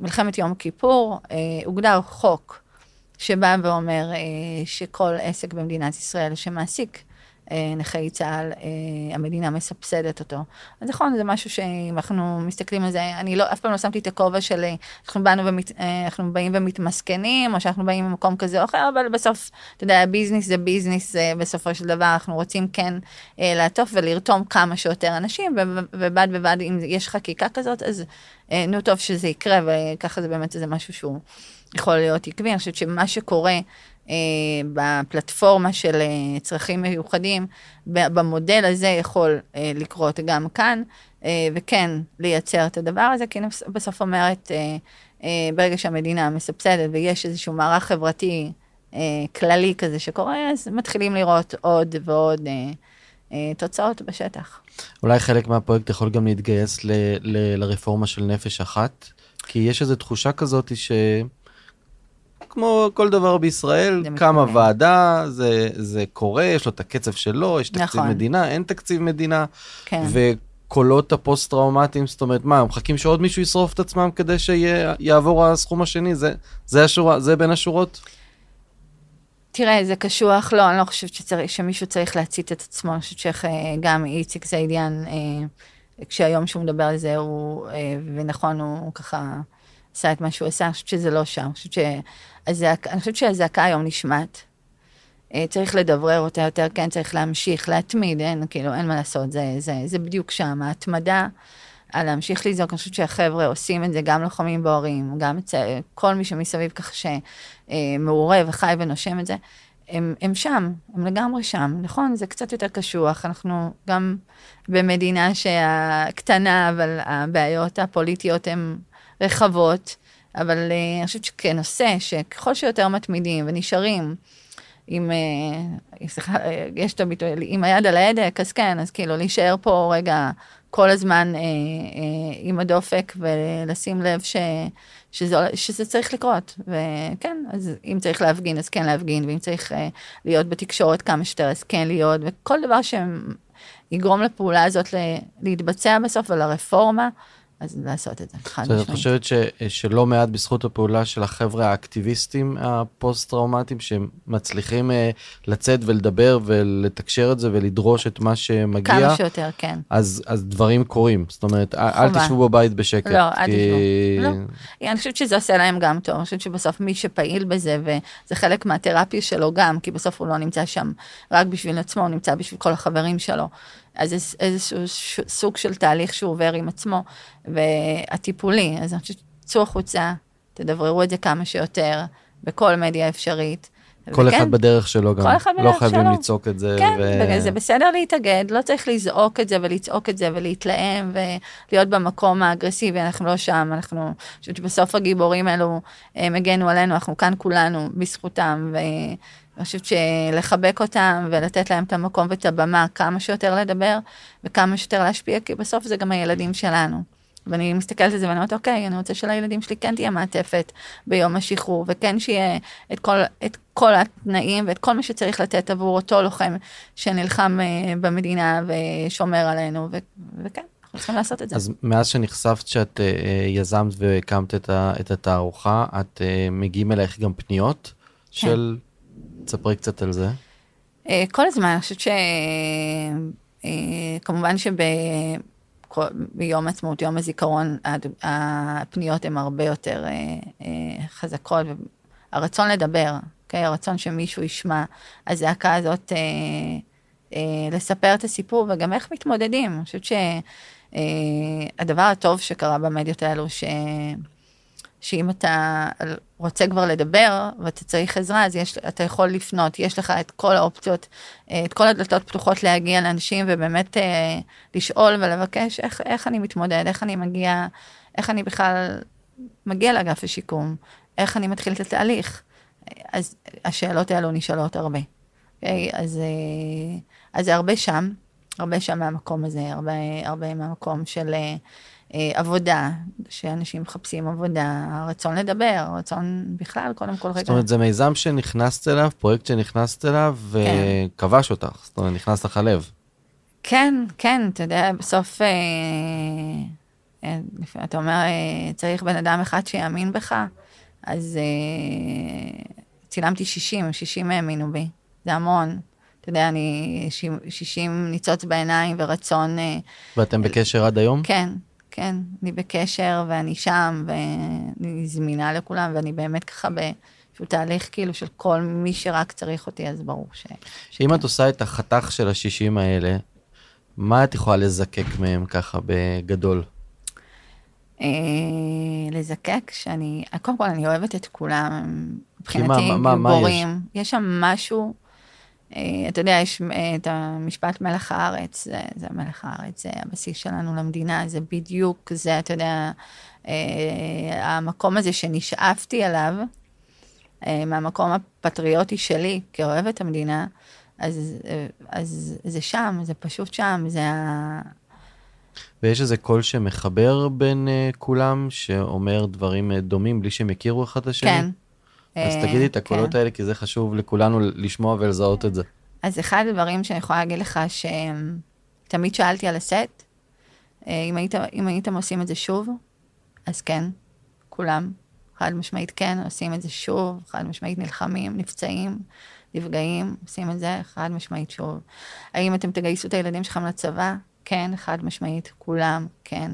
מלחמת יום כיפור, הוגדר חוק שבא ואומר שכל עסק במדינת ישראל שמעסיק נכי צה"ל, אה, המדינה מסבסדת אותו. אז נכון, זה משהו שאם אנחנו מסתכלים על זה, אני לא, אף פעם לא שמתי את הכובע של אנחנו באנו ומת, אנחנו באים ומתמסכנים, או שאנחנו באים ממקום כזה או אחר, אבל בסוף, אתה יודע, ביזנס זה ביזנס, בסופו של דבר אנחנו רוצים כן לעטוף ולרתום כמה שיותר אנשים, ובד בבד, אם יש חקיקה כזאת, אז נו טוב שזה יקרה, וככה זה באמת איזה משהו שהוא יכול להיות עקבי. אני חושבת שמה שקורה אה, בפלטפורמה של אה, צרכים מיוחדים, במודל הזה יכול אה, לקרות גם כאן, אה, וכן לייצר את הדבר הזה, כי בסוף אומרת, אה, אה, ברגע שהמדינה מסבסדת ויש איזשהו מערך חברתי אה, כללי כזה שקורה, אז מתחילים לראות עוד ועוד אה, אה, תוצאות בשטח. אולי חלק מהפרויקט יכול גם להתגייס ל, ל, לרפורמה של נפש אחת, כי יש איזו תחושה כזאת ש... כמו כל דבר בישראל, קמה ועדה, זה, זה קורה, יש לו את הקצב שלו, יש תקציב נכון. מדינה, אין תקציב מדינה, כן. וקולות הפוסט-טראומטיים, זאת אומרת, מה, מחכים שעוד מישהו ישרוף את עצמם כדי שיעבור הסכום השני? זה, זה, השורה, זה בין השורות? תראה, זה קשוח, לא, אני לא חושבת שצריך, שמישהו צריך להצית את עצמו, אני חושבת שגם איציק סעידיאן, אה, כשהיום שהוא מדבר על זה, הוא, אה, ונכון, הוא ככה עשה את מה שהוא עשה, אני חושבת שזה לא שם, אני חושבת הזעק, אני חושבת שהזעקה היום נשמעת. אה, צריך לדברר אותה יותר, כן, צריך להמשיך, להתמיד, אין, כאילו, אין מה לעשות, זה, זה, זה בדיוק שם, ההתמדה, על להמשיך לזעוק, אני חושבת שהחבר'ה עושים את זה, גם לוחמים בוערים, גם אצל כל מי שמסביב ככה שמעורה וחי ונושם את זה, הם, הם שם, הם לגמרי שם, נכון? זה קצת יותר קשוח, אנחנו גם במדינה שהקטנה, אבל הבעיות הפוליטיות הן רחבות. אבל uh, אני חושבת שכנושא, שככל שיותר מתמידים ונשארים uh, סליחה, אה, יש את הביטוי, עם היד על ההדק, אז כן, אז כאילו להישאר פה רגע כל הזמן uh, uh, עם הדופק ולשים לב ש, שזה, שזה צריך לקרות. וכן, אז אם צריך להפגין, אז כן להפגין, ואם צריך uh, להיות בתקשורת כמה שיותר, אז כן להיות, וכל דבר שיגרום לפעולה הזאת להתבצע בסוף ולרפורמה. אז לעשות את זה, חד משמעית. את חושבת ש, שלא מעט בזכות הפעולה של החבר'ה האקטיביסטים הפוסט-טראומטיים, שמצליחים אה, לצאת ולדבר ולתקשר את זה ולדרוש את מה שמגיע? כמה שיותר, כן. אז, אז דברים קורים, זאת אומרת, חובה. אל תשבו בבית בשקט. לא, אל כי... תשבו. לא. אני חושבת שזה עושה להם גם טוב, אני חושבת שבסוף מי שפעיל בזה, וזה חלק מהתרפיה שלו גם, כי בסוף הוא לא נמצא שם רק בשביל עצמו, הוא נמצא בשביל כל החברים שלו. אז איזשהו סוג של תהליך שהוא עובר עם עצמו, והטיפולי, אז אני חושבת, צאו החוצה, תדבררו את זה כמה שיותר, בכל מדיה אפשרית. כל וכן, אחד בדרך שלו גם, כל אחד בדרך לא חייבים שלו. לצעוק את זה. כן, ו... זה בסדר להתאגד, לא צריך לזעוק את זה ולצעוק את זה ולהתלהם ולהיות במקום האגרסיבי, אנחנו לא שם, אנחנו, אני חושבת שבסוף הגיבורים האלו הם הגנו עלינו, אנחנו כאן כולנו בזכותם, ו... אני חושבת שלחבק אותם ולתת להם את המקום ואת הבמה כמה שיותר לדבר וכמה שיותר להשפיע, כי בסוף זה גם הילדים שלנו. ואני מסתכלת על זה ואני אומרת, אוקיי, אני רוצה שלילדים שלי כן תהיה מעטפת ביום השחרור, וכן שיהיה את כל, את כל התנאים ואת כל מה שצריך לתת עבור אותו לוחם שנלחם uh, במדינה ושומר עלינו, ו- וכן. אנחנו צריכים לעשות את זה. אז מאז שנחשפת שאת uh, יזמת והקמת את, ה- את התערוכה, את uh, מגיעים אלייך גם פניות כן. של תספרי קצת על זה. אה, כל הזמן, אני חושבת שכמובן שביום עצמאות, יום הזיכרון, הפניות הן הרבה יותר חזקות, הרצון לדבר? אוקיי? הרצון שמישהו ישמע, הזעקה הזאת, לספר את הסיפור וגם איך מתמודדים. אני חושבת שהדבר הטוב שקרה במדיות האלו, ש... שאם אתה רוצה כבר לדבר ואתה צריך עזרה, אז יש, אתה יכול לפנות, יש לך את כל האופציות, אה, את כל הדלתות פתוחות להגיע לאנשים ובאמת אה, לשאול ולבקש איך, איך אני מתמודד, איך אני מגיע, איך אני בכלל מגיע לאגף השיקום, איך אני מתחיל את התהליך. אז השאלות האלו נשאלות הרבה. Okay, אוקיי? אז, אה, אז זה הרבה שם, הרבה שם מהמקום הזה, הרבה, הרבה מהמקום של... אה, עבודה, שאנשים מחפשים עבודה, רצון לדבר, רצון בכלל, קודם כל רגע. זאת אומרת, זה מיזם שנכנסת אליו, פרויקט שנכנסת אליו, כן. וכבש אותך, זאת אומרת, נכנס לך לב. כן, כן, אתה יודע, בסוף, אה, אה, אתה אומר, אה, צריך בן אדם אחד שיאמין בך, אז אה, צילמתי 60, 60 האמינו בי, זה המון. אתה יודע, אני 60 ניצוץ בעיניים ורצון... אה, ואתם בקשר עד היום? כן, כן, אני בקשר ואני שם ואני זמינה לכולם ואני באמת ככה באיזשהו תהליך כאילו של כל מי שרק צריך אותי, אז ברור ש... שאם שכן. את עושה את החתך של השישים האלה, מה את יכולה לזקק מהם ככה בגדול? אה, לזקק שאני, קודם כל אני אוהבת את כולם, מבחינתי גיבורים, יש שם משהו אתה יודע, יש אה, את המשפט מלח הארץ, זה, זה מלח הארץ, זה הבסיס שלנו למדינה, זה בדיוק, זה, אתה יודע, אה, המקום הזה שנשאפתי אליו, מהמקום הפטריוטי שלי, כאוהבת המדינה, אז, אז זה שם, זה פשוט שם, זה ה... ויש איזה קול שמחבר בין uh, כולם, שאומר דברים uh, דומים בלי שהם יכירו אחד את השני? כן, אז אה, תגידי את הקולות כן. האלה, כי זה חשוב לכולנו לשמוע ולזהות את זה. אז אחד הדברים שאני יכולה להגיד לך, שתמיד שאלתי על הסט, אה, אם, היית, אם הייתם עושים את זה שוב, אז כן, כולם, חד משמעית כן, עושים את זה שוב, חד משמעית נלחמים, נפצעים, נפגעים, עושים את זה, חד משמעית שוב. האם אתם תגייסו את הילדים שלכם לצבא? כן, חד משמעית, כולם, כן.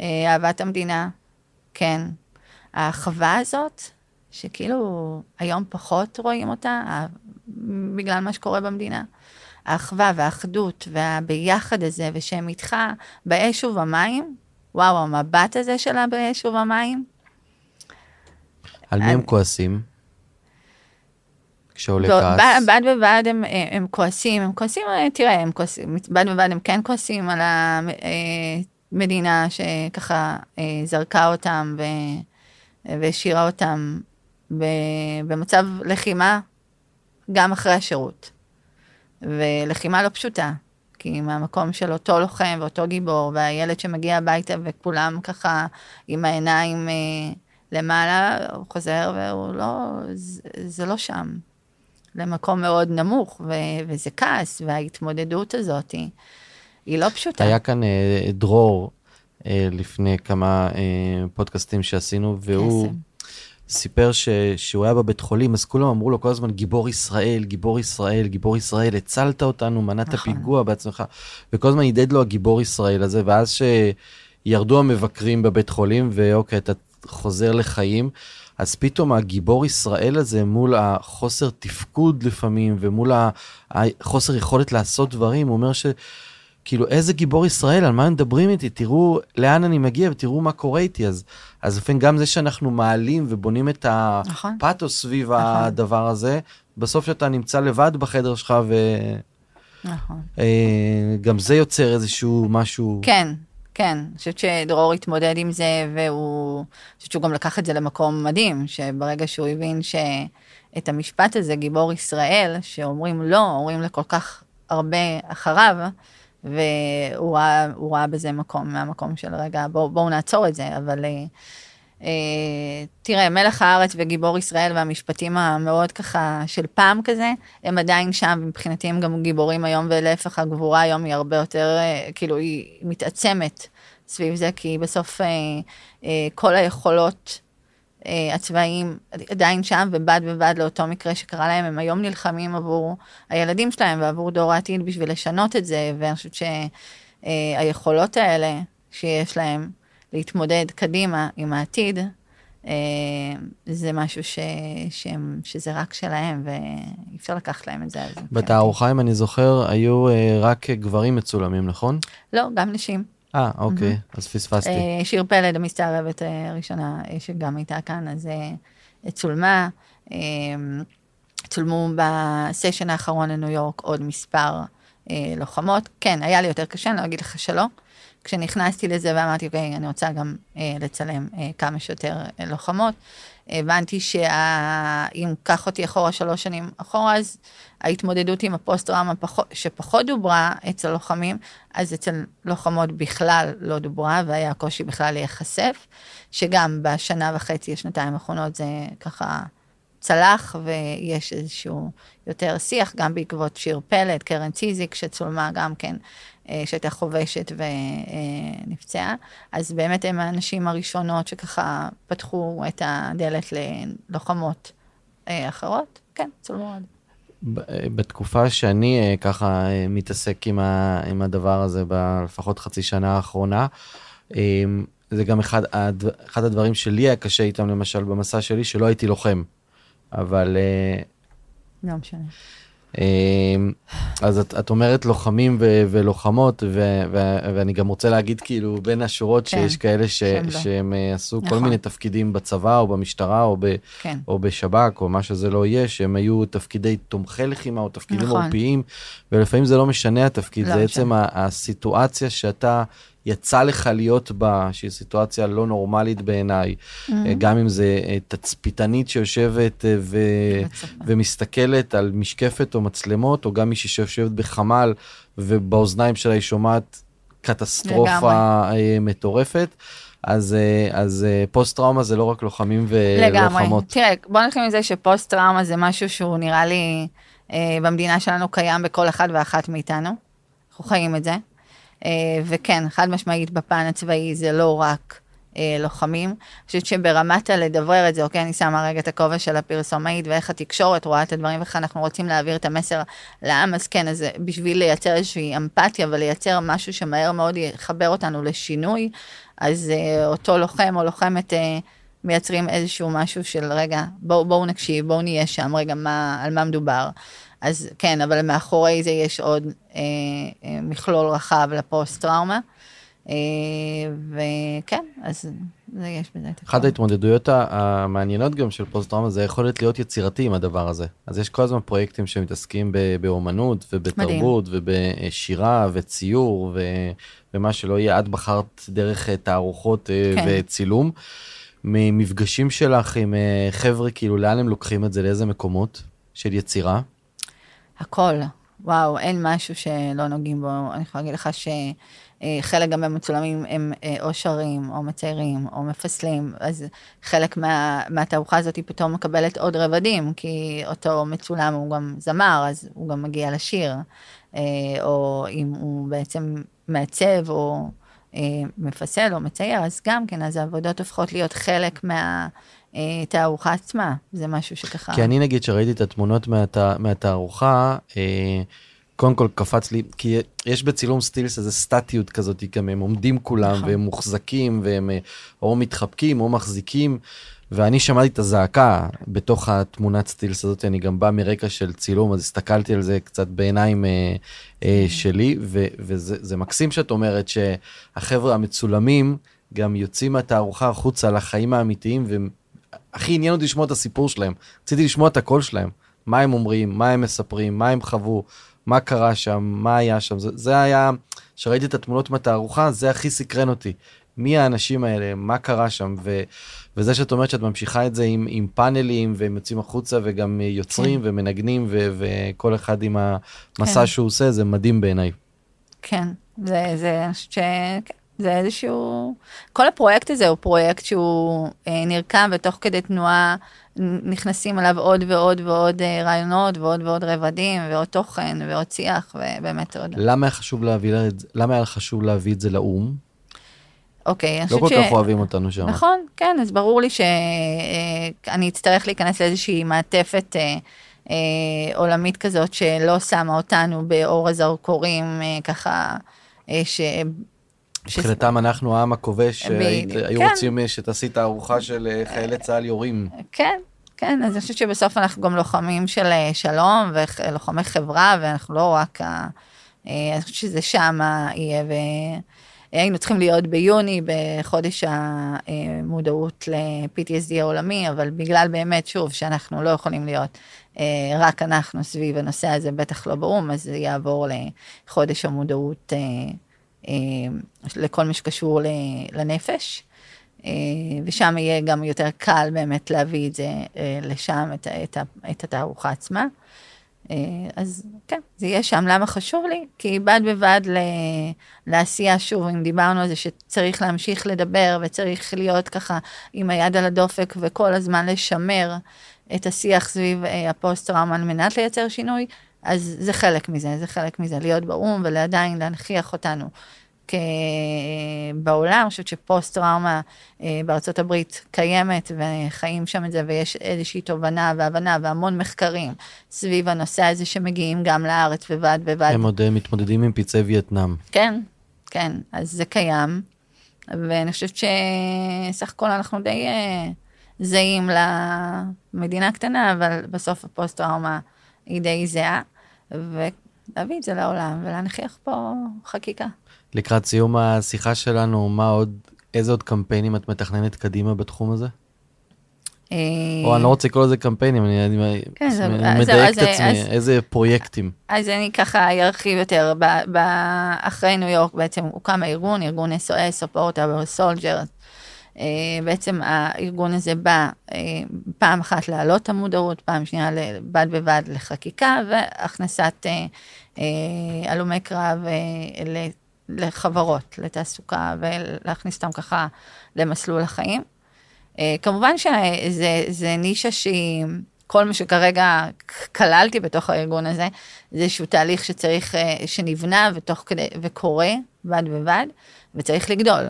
אה, אהבת המדינה? כן. האחווה הזאת, שכאילו היום פחות רואים אותה, בגלל מה שקורה במדינה. האחווה והאחדות והביחד הזה, ושהם איתך באש ובמים, וואו, המבט הזה שלה באש ובמים. על מי הם כועסים? כשעולה כעס? בד בבד הם, הם כועסים, הם כועסים, תראה, הם כועסים, בד בבד הם כן כועסים על המדינה שככה אה, זרקה אותם והשאירה אותם במצב לחימה גם אחרי השירות. ולחימה לא פשוטה, כי מהמקום של אותו לוחם ואותו גיבור, והילד שמגיע הביתה וכולם ככה עם העיניים אה, למעלה, הוא חוזר והוא לא, זה, זה לא שם. למקום מאוד נמוך, ו, וזה כעס, וההתמודדות הזאת היא, היא לא פשוטה. היה כאן אה, דרור אה, לפני כמה אה, פודקאסטים שעשינו, והוא... קסם. סיפר ש, שהוא היה בבית חולים, אז כולם אמרו לו כל הזמן, גיבור ישראל, גיבור ישראל, גיבור ישראל, הצלת אותנו, מנעת נכון. פיגוע בעצמך, וכל הזמן הדהד לו הגיבור ישראל הזה, ואז שירדו המבקרים בבית חולים, ואוקיי, אתה חוזר לחיים, אז פתאום הגיבור ישראל הזה מול החוסר תפקוד לפעמים, ומול החוסר יכולת לעשות דברים, הוא אומר ש... כאילו, איזה גיבור ישראל, על מה הם מדברים איתי? תראו לאן אני מגיע ותראו מה קורה איתי. אז, אז לפעמים גם זה שאנחנו מעלים ובונים את נכון. הפאתוס סביב נכון. הדבר הזה, בסוף שאתה נמצא לבד בחדר שלך ו... נכון. אה, גם זה יוצר איזשהו משהו... כן, כן. אני חושבת שדרור התמודד עם זה, והוא... אני חושבת שהוא גם לקח את זה למקום מדהים, שברגע שהוא הבין שאת המשפט הזה, גיבור ישראל, שאומרים לא, אומרים לכל כך הרבה אחריו, והוא ראה, ראה בזה מקום, מהמקום של רגע, בואו בוא נעצור את זה, אבל אה, תראה, מלך הארץ וגיבור ישראל והמשפטים המאוד ככה של פעם כזה, הם עדיין שם, מבחינתי הם גם גיבורים היום, ולהפך הגבורה היום היא הרבה יותר, אה, כאילו היא מתעצמת סביב זה, כי בסוף אה, כל היכולות הצבאיים עדיין שם, ובד בבד לאותו מקרה שקרה להם, הם היום נלחמים עבור הילדים שלהם ועבור דור העתיד בשביל לשנות את זה, ואני חושבת שהיכולות האלה שיש להם להתמודד קדימה עם העתיד, אה, זה משהו ש, שהם, שזה רק שלהם, ואי אפשר לקחת להם את זה. בתערוכה, אם אני זוכר, היו אה, רק גברים מצולמים, נכון? לא, גם נשים. אה, אוקיי, mm-hmm. אז פספסתי. אה, שיר פלד, המסתערבת הראשונה, שגם הייתה כאן, אז צולמה. צולמו בסשן האחרון לניו יורק עוד מספר לוחמות. כן, היה לי יותר קשה, אני לא אגיד לך שלא. כשנכנסתי לזה ואמרתי, אוקיי, אני רוצה גם אה, לצלם אה, כמה שיותר אה, לוחמות, הבנתי שאם קח אותי אחורה שלוש שנים אחורה, אז ההתמודדות עם הפוסט-טראומה שפחות דוברה אצל לוחמים, אז אצל לוחמות בכלל לא דוברה, והיה קושי בכלל להיחשף, שגם בשנה וחצי, השנתיים האחרונות זה ככה צלח, ויש איזשהו יותר שיח, גם בעקבות שיר פלט, קרן ציזיק, שצולמה גם כן אה, שהייתה חובשת ונפצעה. אז באמת הם האנשים הראשונות שככה פתחו את הדלת ללוחמות אה, אחרות. כן, צולמו עוד. אה, בתקופה שאני ככה מתעסק עם, ה, עם הדבר הזה, בלפחות חצי שנה האחרונה, זה גם אחד, אחד הדברים שלי היה קשה איתם, למשל, במסע שלי, שלא הייתי לוחם. אבל... לא משנה. אמ, אז את, את אומרת לוחמים ו, ולוחמות, ו, ו, ואני גם רוצה להגיד כאילו בין השורות כן, שיש כאלה ש, לא. שהם לא. עשו נכון. כל מיני תפקידים בצבא או במשטרה או, ב, כן. או בשב"כ או מה שזה לא יהיה, שהם היו תפקידי תומכי לחימה או תפקידים נכון. עורפיים, ולפעמים זה לא משנה התפקיד, לא זה עצם הסיטואציה שאתה... יצא לך להיות בה, שהיא סיטואציה לא נורמלית בעיניי, mm-hmm. גם אם זה אה, תצפיתנית שיושבת אה, ו... ומסתכלת על משקפת או מצלמות, או גם מישהי שיושבת בחמ"ל ובאוזניים שלה היא שומעת קטסטרופה לגמרי. מטורפת. אז, אז פוסט טראומה זה לא רק לוחמים ולוחמות. לגמרי. תראה, בוא נתחיל מזה שפוסט טראומה זה משהו שהוא נראה לי אה, במדינה שלנו קיים בכל אחד ואחת מאיתנו. אנחנו חיים את זה. אה, וכן, חד משמעית בפן הצבאי זה לא רק אה, לוחמים. אני חושבת שברמת הלדברר את זה, אוקיי, אני שמה רגע את הכובע של הפרסומאית ואיך התקשורת רואה את הדברים ואיך אנחנו רוצים להעביר את המסר לעם, אז כן, אז בשביל לייצר איזושהי אמפתיה ולייצר משהו שמהר מאוד יחבר אותנו לשינוי, אז אה, אותו לוחם או לוחמת... אה, מייצרים איזשהו משהו של רגע, בואו בוא נקשיב, בואו נהיה שם, רגע, מה, על מה מדובר. אז כן, אבל מאחורי זה יש עוד אה, אה, מכלול רחב לפוסט-טראומה. אה, וכן, אז זה יש בזה את אחת ההתמודדויות המעניינות גם של פוסט-טראומה זה יכולת להיות יצירתי עם הדבר הזה. אז יש כל הזמן פרויקטים שמתעסקים באומנות ובתרבות מדהים. ובשירה וציור ו, ומה שלא יהיה, את בחרת דרך אה, תערוכות אה, כן. וצילום. ממפגשים שלך עם חבר'ה, כאילו לאן הם לוקחים את זה, לאיזה מקומות של יצירה? הכל. וואו, אין משהו שלא נוגעים בו. אני יכולה להגיד לך שחלק גם מהמצולמים הם אה, או שרים, או מציירים, או מפסלים, אז חלק מה, מהתערוכה הזאת היא פתאום מקבלת עוד רבדים, כי אותו מצולם הוא גם זמר, אז הוא גם מגיע לשיר. אה, או אם הוא בעצם מעצב, או אה, מפסל, או מצייר, אז גם כן, אז העבודות הופכות להיות חלק מה... את התערוכה עצמה, זה משהו שככה... כי אני נגיד שראיתי את התמונות מהת... מהתערוכה, אה, קודם כל קפץ לי, כי יש בצילום סטילס איזה סטטיות כזאת, גם הם עומדים כולם נכון. והם מוחזקים והם אה, או מתחבקים או מחזיקים. ואני שמעתי את הזעקה בתוך התמונת סטילס הזאת, אני גם בא מרקע של צילום, אז הסתכלתי על זה קצת בעיניים אה, אה, שלי, ו, וזה מקסים שאת אומרת שהחבר'ה המצולמים גם יוצאים מהתערוכה החוצה לחיים האמיתיים, והם הכי עניין אותי לשמוע את הסיפור שלהם. רציתי לשמוע את הקול שלהם. מה הם אומרים, מה הם מספרים, מה הם חוו, מה קרה שם, מה היה שם. זה, זה היה, כשראיתי את התמונות מהתערוכה, זה הכי סקרן אותי. מי האנשים האלה, מה קרה שם, ו, וזה שאת אומרת שאת ממשיכה את זה עם, עם פאנלים, והם יוצאים החוצה וגם יוצרים כן. ומנגנים, ו, וכל אחד עם המסע כן. שהוא עושה, זה מדהים בעיניי. כן, זה, זה, ש... כן. זה איזשהו, כל הפרויקט הזה הוא פרויקט שהוא אה, נרקם ותוך כדי תנועה נכנסים אליו עוד ועוד ועוד אה, רעיונות ועוד ועוד רבדים ועוד תוכן ועוד שיח ובאמת עוד. למה היה חשוב להביא, למה היה חשוב להביא את זה לאו"ם? אוקיי, אני לא חושבת כל ש... כך אוהבים אותנו שם. נכון, כן, אז ברור לי שאני אצטרך להיכנס לאיזושהי מעטפת אה, אה, עולמית כזאת שלא שמה אותנו באור הזרקורים, אה, ככה, אה, ש... מבחינתם אנחנו העם הכובש, היו כן. רוצים אה, שתעשי תערוכה של אה, חיילי צה"ל יורים. כן, כן, אז אני חושבת שבסוף אנחנו גם לוחמים של אה, שלום ולוחמי חברה, ואנחנו לא רק ה... אני חושבת שזה שם יהיה, והיינו צריכים להיות ביוני, בחודש המודעות ל-PTSD העולמי, אבל בגלל באמת, שוב, שאנחנו לא יכולים להיות רק אנחנו סביב הנושא הזה, בטח לא באו"ם, אז זה יעבור לחודש המודעות לכל מה שקשור לנפש. אה, ושם יהיה גם יותר קל באמת להביא את זה אה, לשם, את, את, את התערוכה עצמה. אה, אז כן, זה יהיה שם. למה חשוב לי? כי בד בבד ל- לעשייה, שוב, אם דיברנו על זה שצריך להמשיך לדבר וצריך להיות ככה עם היד על הדופק וכל הזמן לשמר את השיח סביב אה, הפוסט-טראומה על מנת לייצר שינוי, אז זה חלק מזה, זה חלק מזה, להיות באו"ם ועדיין להנכיח אותנו. כ- בעולם, אני חושבת שפוסט-טראומה אה, בארצות הברית קיימת וחיים שם את זה, ויש איזושהי תובנה והבנה והמון מחקרים סביב הנושא הזה שמגיעים גם לארץ ובד בבד. הם עוד אה, מתמודדים עם פצעי וייטנאם. כן, כן, אז זה קיים, ואני חושבת שסך הכל אנחנו די אה, זהים למדינה קטנה, אבל בסוף הפוסט-טראומה היא די זהה, ולהביא את זה לעולם ולהנכיח פה חקיקה. לקראת סיום השיחה שלנו, מה עוד, איזה עוד קמפיינים את מתכננת קדימה בתחום הזה? אה, או אני לא רוצה לקרוא לזה קמפיינים, אני, כן, מדייק את עצמי, איזה פרויקטים. אז אני ככה ארחיב יותר, אחרי ניו יורק בעצם הוקם הארגון, ארגון SOS, Support Our Soldiers. אה, בעצם הארגון הזה בא אה, פעם אחת להעלות את המודעות, פעם שנייה בד בבד לחקיקה והכנסת אה, הלומי קרב לחברות, לתעסוקה ולהכניס אותם ככה למסלול החיים. כמובן שזה זה נישה שהיא, כל מה שכרגע כללתי בתוך הארגון הזה, זה איזשהו תהליך שצריך, שנבנה ותוך כדי, וקורה בד בבד, וצריך לגדול.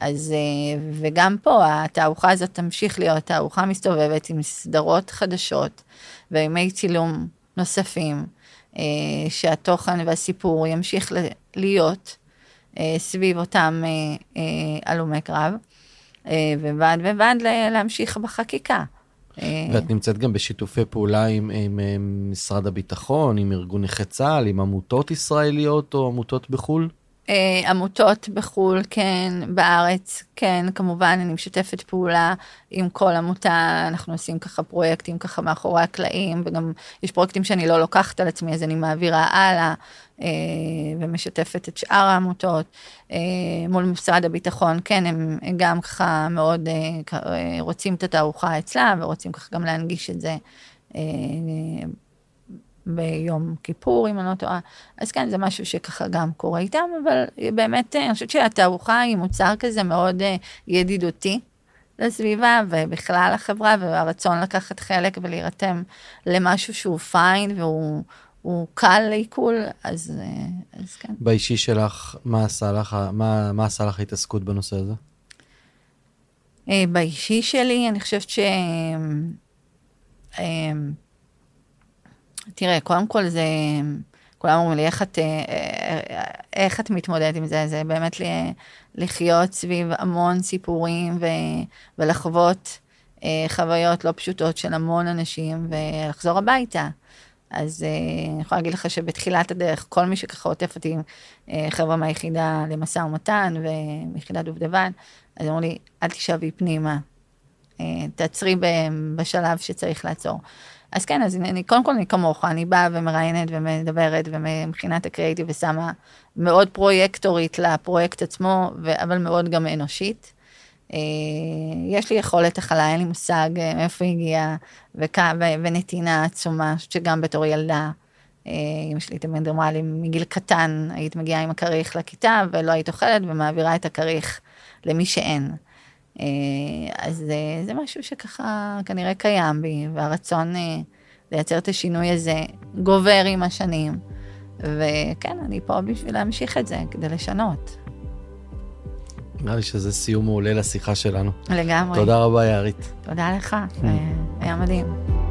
אז, אה, וגם פה התערוכה הזאת תמשיך להיות תערוכה מסתובבת עם סדרות חדשות וימי צילום נוספים, אה, שהתוכן והסיפור ימשיך להיות אה, סביב אותם הלומי קרב. ובד בבד להמשיך בחקיקה. ואת נמצאת גם בשיתופי פעולה עם, עם, עם משרד הביטחון, עם ארגון נכי צה"ל, עם עמותות ישראליות או עמותות בחו"ל? אה, עמותות בחו"ל, כן, בארץ, כן, כמובן, אני משתפת פעולה עם כל עמותה, אנחנו עושים ככה פרויקטים ככה מאחורי הקלעים, וגם יש פרויקטים שאני לא לוקחת על עצמי, אז אני מעבירה הלאה, אה, ומשתפת את שאר העמותות. אה, מול משרד הביטחון, כן, הם גם ככה מאוד אה, רוצים את התערוכה אצלם, ורוצים ככה גם להנגיש את זה. אה, ביום כיפור, אם אני לא טועה. אז כן, זה משהו שככה גם קורה איתם, אבל באמת, אני חושבת שהתערוכה היא מוצר כזה מאוד אה, ידידותי לסביבה ובכלל לחברה, והרצון לקחת חלק ולהירתם למשהו שהוא פיין והוא הוא קל לעיכול, אז, אה, אז כן. באישי שלך, מה עשה לך, מה, מה עשה לך ההתעסקות בנושא הזה? אה, באישי שלי, אני חושבת ש... אה, תראה, קודם כל זה, כולם אומרים לי, איך את, אה, אה, איך את מתמודדת עם זה? זה באמת לחיות סביב המון סיפורים ו, ולחוות אה, חוויות לא פשוטות של המון אנשים ולחזור הביתה. אז אה, אני יכולה להגיד לך שבתחילת הדרך, כל מי שככה עוטף אותי, אה, חבר'ה מהיחידה למשא ומתן ומיחידת דובדבן, אז אמרו לי, אל תשאבי פנימה, תעצרי בשלב שצריך לעצור. אז כן, אז אני, קודם כל אני כמוך, אני באה ומראיינת ומדברת ומכינה את הקריאיטיב ושמה מאוד פרויקטורית לפרויקט עצמו, ו- אבל מאוד גם אנושית. אה, יש לי יכולת הכלה, אין לי מושג אה, מאיפה היא הגיעה, וכ- ונתינה עצומה, שגם בתור ילדה, אה, אמא שלי תמיד אמרה לי, מגיל קטן היית מגיעה עם הכריך לכיתה ולא היית אוכלת ומעבירה את הכריך למי שאין. אה, אז אה, זה משהו שככה כנראה קיים בי, והרצון אה, לייצר את השינוי הזה גובר עם השנים. וכן, אני פה בשביל להמשיך את זה, כדי לשנות. נראה לי שזה סיום מעולה לשיחה שלנו. לגמרי. תודה רבה, יערית. תודה לך, אה, היה מדהים.